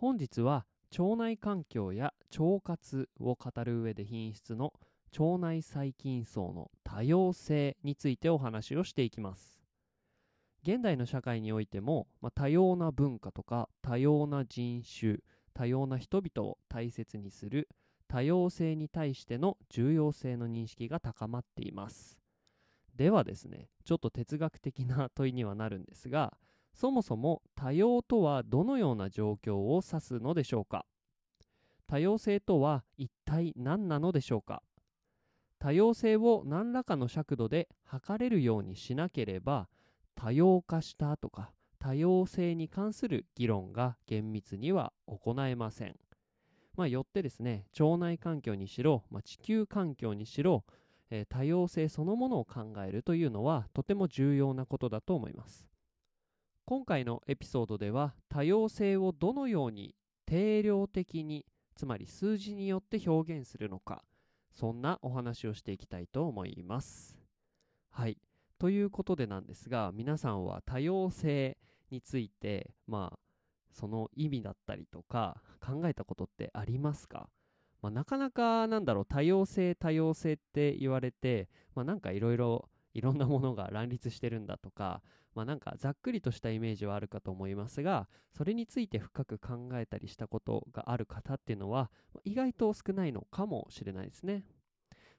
本日は腸内環境や腸活を語る上で品質の腸内細菌層の多様性についてお話をしていきます。現代の社会においても、まあ、多様な文化とか多様な人種多様な人々を大切にする多様性に対しての重要性の認識が高まっています。ではですねちょっと哲学的な問いにはなるんですがそもそも多様とはどのような状況を指すのでしょうか？多様性とは一体何なのでしょうか？多様性を何らかの尺度で測れるようにしなければ多様化したとか多様性に関する議論が厳密には行えません。まあ、よってですね腸内環境にしろ、まあ、地球環境にしろ、えー、多様性そのものを考えるというのはとても重要なことだと思います。今回のエピソードでは多様性をどのように定量的につまり数字によって表現するのかそんなお話をしていきたいと思います。はい。ということでなんですが皆さんは多様性についてまあその意味だったりとか考えたことってありますか、まあ、なかなかなんだろう多様性多様性って言われて、まあ、なんかいろいろいろんなものが乱立してるんだとか、まあ、なんかざっくりとしたイメージはあるかと思いますがそれについて深く考えたりしたことがある方っていうのは意外と少ないのかもしれないですね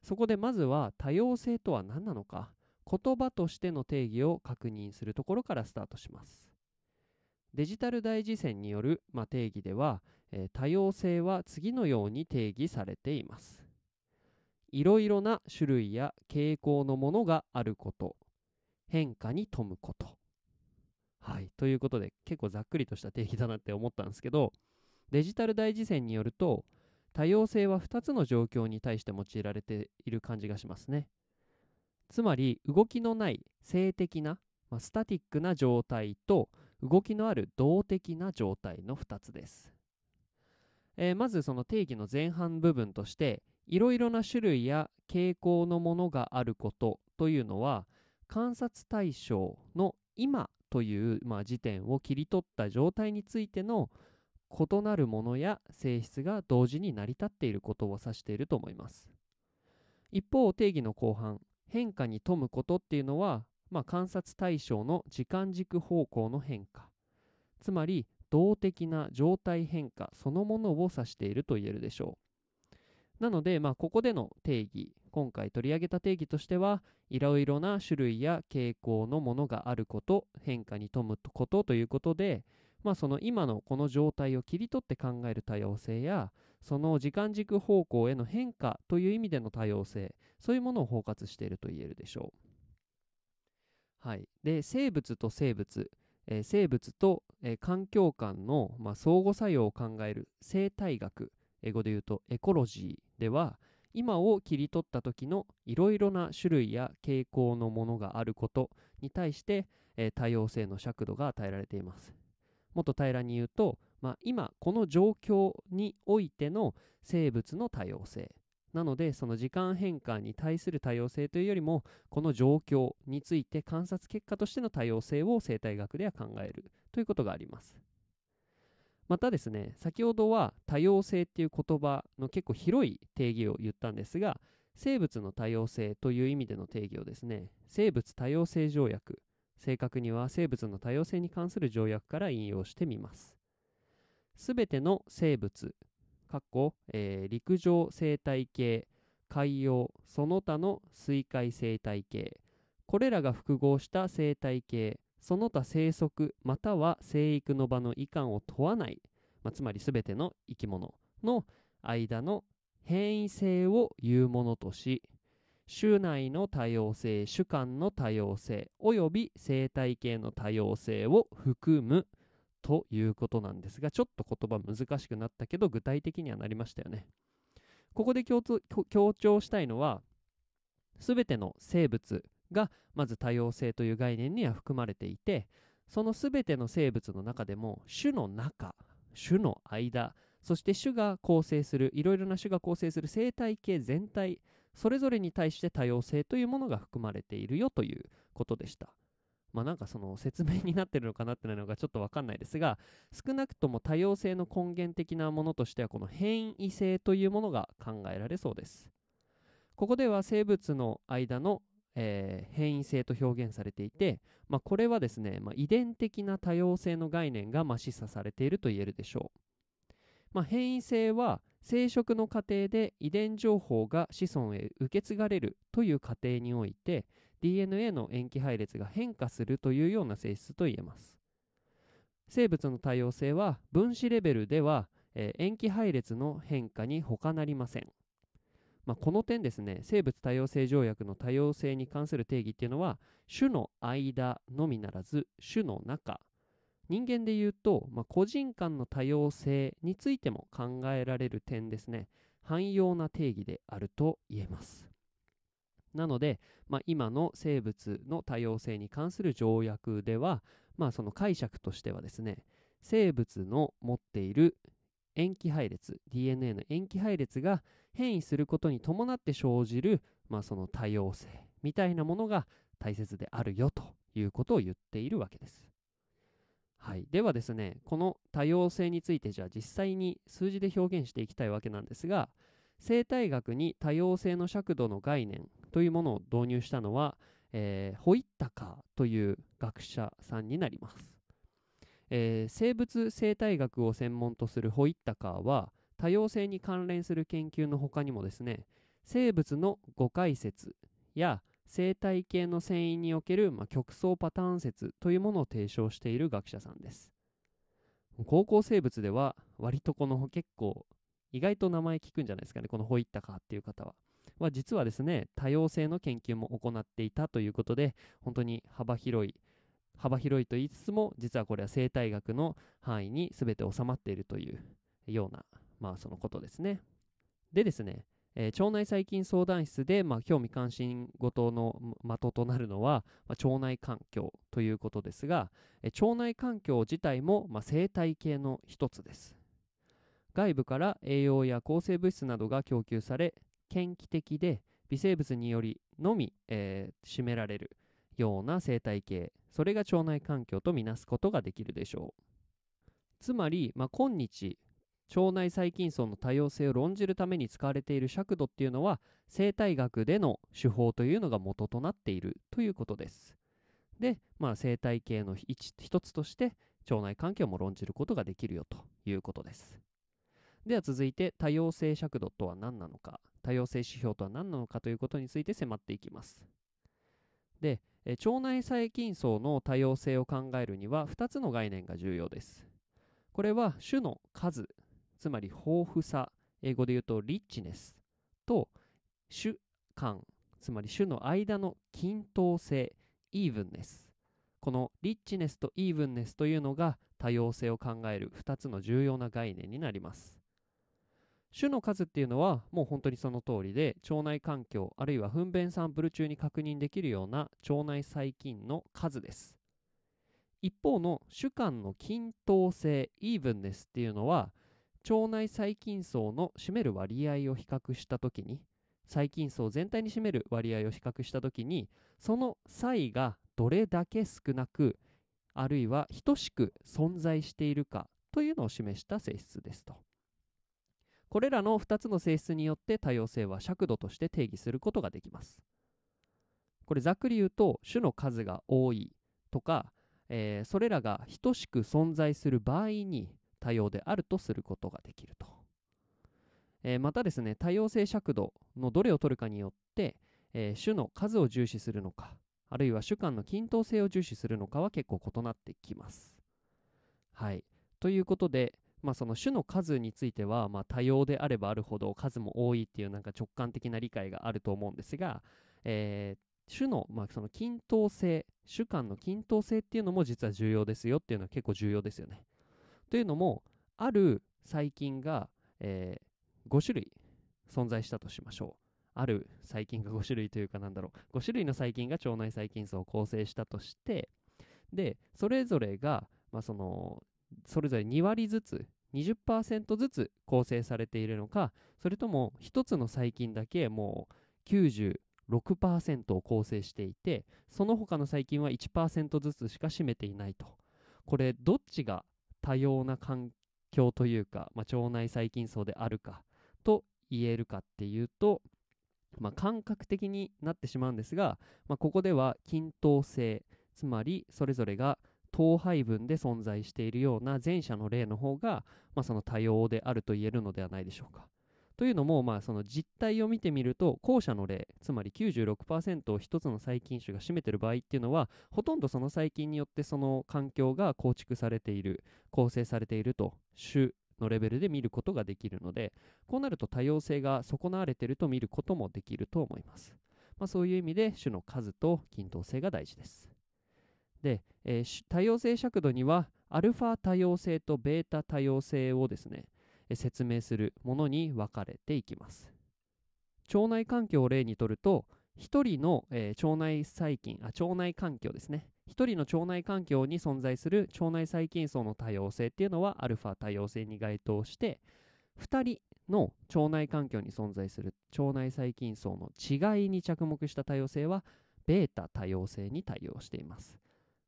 そこでまずは多様性とは何なのか言葉としての定義を確認するところからスタートします。デジタル大辞典による、まあ、定義では、えー、多様性は次のように定義されています。いろいろな種類や傾向のものがあること、変化に富むこと。はい。ということで、結構ざっくりとした定義だなって思ったんですけど、デジタル大辞典によると、多様性は2つの状況に対して用いられている感じがしますね。つまり動きのない静的な、まあ、スタティックな状態と動きのある動的な状態の2つです、えー、まずその定義の前半部分としていろいろな種類や傾向のものがあることというのは観察対象の今という、まあ、時点を切り取った状態についての異なるものや性質が同時に成り立っていることを指していると思います。一方定義の後半変化に富むことっていうのは、まあ、観察対象の時間軸方向の変化。つまり動的な状態変化そのものを指していると言えるでしょう。なので、まあ、ここでの定義今回取り上げた定義としてはいろいろな種類や傾向のものがあること変化に富むことということで、まあ、その今のこの状態を切り取って考える多様性やその時間軸方向への変化という意味での多様性そういうものを包括していると言えるでしょう。はい、で生物と生物、えー、生物と、えー、環境間の、まあ、相互作用を考える生態学。英語で言うとエコロジーでは今を切り取った時のいろいろな種類や傾向のものがあることに対して、えー、多様性の尺度が与えられています。もっと平らに言うと、まあ、今この状況においての生物の多様性なのでその時間変換に対する多様性というよりもこの状況について観察結果としての多様性を生態学では考えるということがありますまたですね先ほどは多様性っていう言葉の結構広い定義を言ったんですが生物の多様性という意味での定義をですね生物多様性条約正確には生物の多様性に関する条約から引用してみます。すべての生物かっこ、えー、陸上生態系、海洋、その他の水海生態系、これらが複合した生態系、その他生息または生育の場の遺憾を問わない、まあ、つまりすべての生き物の間の変異性を言うものとし、種内の多様性、種間の多様性、および生態系の多様性を含むということなんですがちょっと言葉難しくなったけど具体的にはなりましたよね。ここで強調したいのは全ての生物がまず多様性という概念には含まれていてその全ての生物の中でも種の中種の間そして種が構成するいろいろな種が構成する生態系全体それぞれに対して多様性というものが含まれているよということでした。まあなんかその説明になってるのかなってないのがちょっとわかんないですが少なくとも多様性の根源的なものとしてはこの変異性というものが考えられそうです。ここでは生物の間の、えー、変異性と表現されていて、まあ、これはですね、まあ、遺伝的な多様性の概念がま示唆されていると言えるでしょう、まあ、変異性は生殖の過程で遺伝情報が子孫へ受け継がれるという過程において DNA の塩基配列が変化するというような性質と言えます。生物の多様性は分子レベルでは、えー、塩基配列の変化に他なりません。まあ、この点ですね生物多様性条約の多様性に関する定義っていうのは種の間のみならず種の中。人間で言うと、まあ、個人間の多様性についても考えられる点ですね。汎用な定義であると言えます。なので、まあ、今の生物の多様性に関する条約では、まあ、その解釈としてはですね生物の持っている塩基配列 DNA の塩基配列が変異することに伴って生じる、まあ、その多様性みたいなものが大切であるよということを言っているわけです。はい、ではですねこの多様性についてじゃあ実際に数字で表現していきたいわけなんですが生態学に多様性の尺度の概念というものを導入したのは、えー、ホイッタカーという学者さんになります、えー、生物生態学を専門とするホイッタカーは多様性に関連する研究の他にもですね生物の誤解説や生態系の遷移における、まあ、極層パターン説というものを提唱している学者さんです。高校生物では割とこの結構意外と名前聞くんじゃないですかねこのホイッタカーっていう方は。は実はですね多様性の研究も行っていたということで本当に幅広い幅広いと言いつつも実はこれは生態学の範囲に全て収まっているというようなまあそのことですね。でですね、えー、腸内細菌相談室で、まあ、興味関心事の的となるのは、まあ、腸内環境ということですが、えー、腸内環境自体も、まあ、生態系の一つです。外部から栄養や抗生物質などが供給され、献気的で微生物によりのみ、えー、占められるような生態系、それが腸内環境とみなすことができるでしょう。つまり、まあ、今日腸内細菌層の多様性を論じるために使われている尺度っていうのは生態学での手法というのが元となっているということです。で、まあ、生態系の一つとして腸内環境も論じることができるよということです。では続いて多様性尺度とは何なのか多様性指標とは何なのかということについて迫っていきます。で腸内細菌層の多様性を考えるには2つの概念が重要です。これは種の数つまり豊富さ、英語で言うとリッチネスと種間、つまり種の間の均等性、イーブンネス。このリッチネスとイーブンネスというのが多様性を考える2つの重要な概念になります。種の数っていうのはもう本当にその通りで腸内環境あるいは糞便サンプル中に確認できるような腸内細菌の数です。一方の種間の均等性イーブンネスっていうのは腸内細菌層の占める割合を比較したときに細菌層全体に占める割合を比較したときにその差異がどれだけ少なくあるいは等しく存在しているかというのを示した性質ですとこれらの2つの性質によって多様性は尺度として定義することができますこれざっくり言うと種の数が多いとか、えー、それらが等しく存在する場合に多様であるとすることができると。えー、またですね、多様性尺度のどれを取るかによって、えー、種の数を重視するのか、あるいは種間の均等性を重視するのかは結構異なってきます。はい。ということで、まあ、その種の数については、まあ、多様であればあるほど数も多いっていうなんか直感的な理解があると思うんですが、えー、種の,、まあその均等性種間の均等性っていうのも実は重要ですよっていうのは結構重要ですよね。というのもある細菌が、えー、5種類存在したとしましょうある細菌が5種類というかなんだろう5種類の細菌が腸内細菌層を構成したとしてでそれぞれが、まあ、そのそれぞれ2割ずつ20%ずつ構成されているのかそれとも1つの細菌だけもう96%を構成していてその他の細菌は1%ずつしか占めていないと。これどっちが多様な環境というか、まあ、腸内細菌層であるかと言えるかっていうと、まあ、感覚的になってしまうんですが、まあ、ここでは均等性つまりそれぞれが等配分で存在しているような前者の例の方が、まあ、その多様であると言えるのではないでしょうか。というのも、まあ、その実態を見てみると後者の例つまり96%を1つの細菌種が占めている場合っていうのはほとんどその細菌によってその環境が構築されている構成されていると種のレベルで見ることができるのでこうなると多様性が損なわれていると見ることもできると思います、まあ、そういう意味で種の数と均等性が大事ですで、えー、多様性尺度にはアルファ多様性とベータ多様性をですね、え説明するものに分かれていきます。腸内環境を例にとると1人の、えー、腸内細菌あ腸内環境ですね。1人の腸内環境に存在する腸内細菌層の多様性っていうのはアルファ多様性に該当して2人の腸内環境に存在する腸内細菌層の違いに着目した多様性はベータ多様性に対応しています。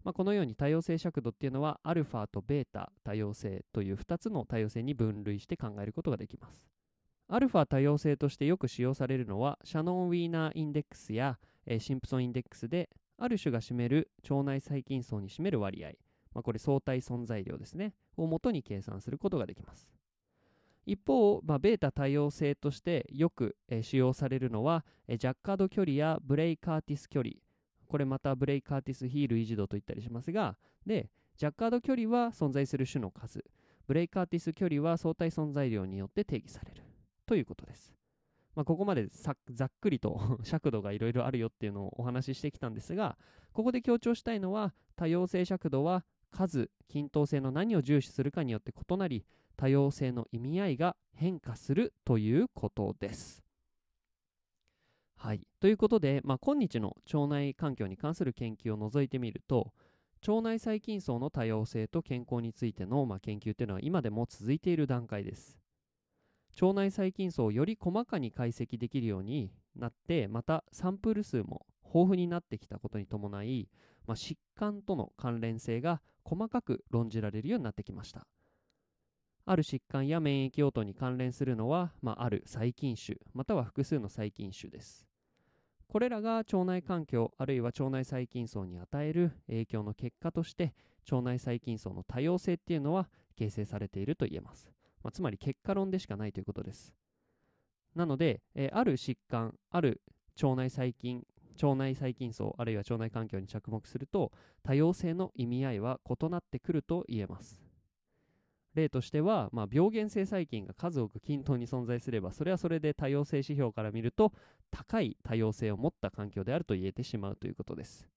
まあ、このように多様性尺度っていうのはアルファとベータ多様性という2つの多様性に分類して考えることができます。アルファ多様性としてよく使用されるのはシャノン・ウィーナー・インデックスや、えー、シンプソン・インデックスである種が占める腸内細菌層に占める割合、まあ、これ相対存在量ですねをもとに計算することができます。一方、まあ、ベータ多様性としてよく、えー、使用されるのは、えー、ジャッカード距離やブレイカーティス距離これまたブレイカーティスヒール維持度と言ったりしますが、で、ジャッカード距離は存在する種の数、ブレイカーティス距離は相対存在量によって定義されるということです。まあ、ここまでざっくりと 尺度がいろいろあるよっていうのをお話ししてきたんですが、ここで強調したいのは、多様性尺度は数、均等性の何を重視するかによって異なり、多様性の意味合いが変化するということです。はい、ということで、まあ、今日の腸内環境に関する研究を除いてみると腸内細菌層の多様性と健康についての、まあ、研究というのは今でも続いている段階です。腸内細菌層をより細かに解析できるようになってまたサンプル数も豊富になってきたことに伴い、まあ、疾患との関連性が細かく論じられるようになってきました。ある疾患や免疫応答に関連するのは、まあ、ある細菌種または複数の細菌種です。これらが腸内環境あるいは腸内細菌層に与える影響の結果として腸内細菌層の多様性っていうのは形成されていると言えます、まあ、つまり結果論でしかないということです。なので、えー、ある疾患ある腸内細菌腸内細菌層あるいは腸内環境に着目すると多様性の意味合いは異なってくると言えます。例としては、まあ、病原性細菌が数多く均等に存在すればそれはそれで多様性指標から見ると高い多様性を持った環境であると言えてしまうということです。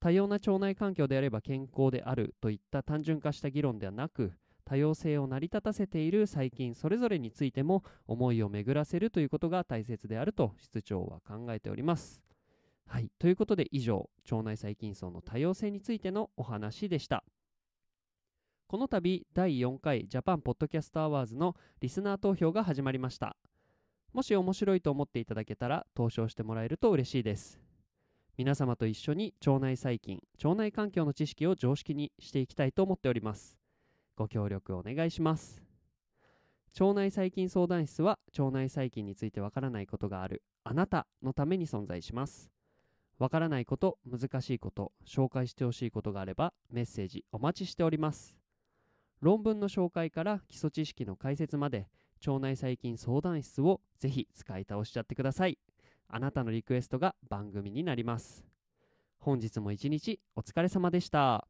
多様な腸内環境であれば健康であるといった単純化した議論ではなく多様性を成り立たせている細菌それぞれについても思いを巡らせるということが大切であると室長は考えております。はいということで以上腸内細菌叢の多様性についてのお話でした。この度第4回ジャパンポッドキャストアワーズのリスナー投票が始まりました。もし面白いと思っていただけたら投票してもらえると嬉しいです。皆様と一緒に腸内細菌腸内環境の知識を常識にしていきたいと思っております。ご協力お願いします。腸内細菌相談室は腸内細菌についてわからないことがあるあなたのために存在します。わからないこと難しいこと紹介してほしいことがあればメッセージお待ちしております。論文の紹介から基礎知識の解説まで腸内細菌相談室をぜひ使い倒しちゃってくださいあなたのリクエストが番組になります本日も一日お疲れ様でした。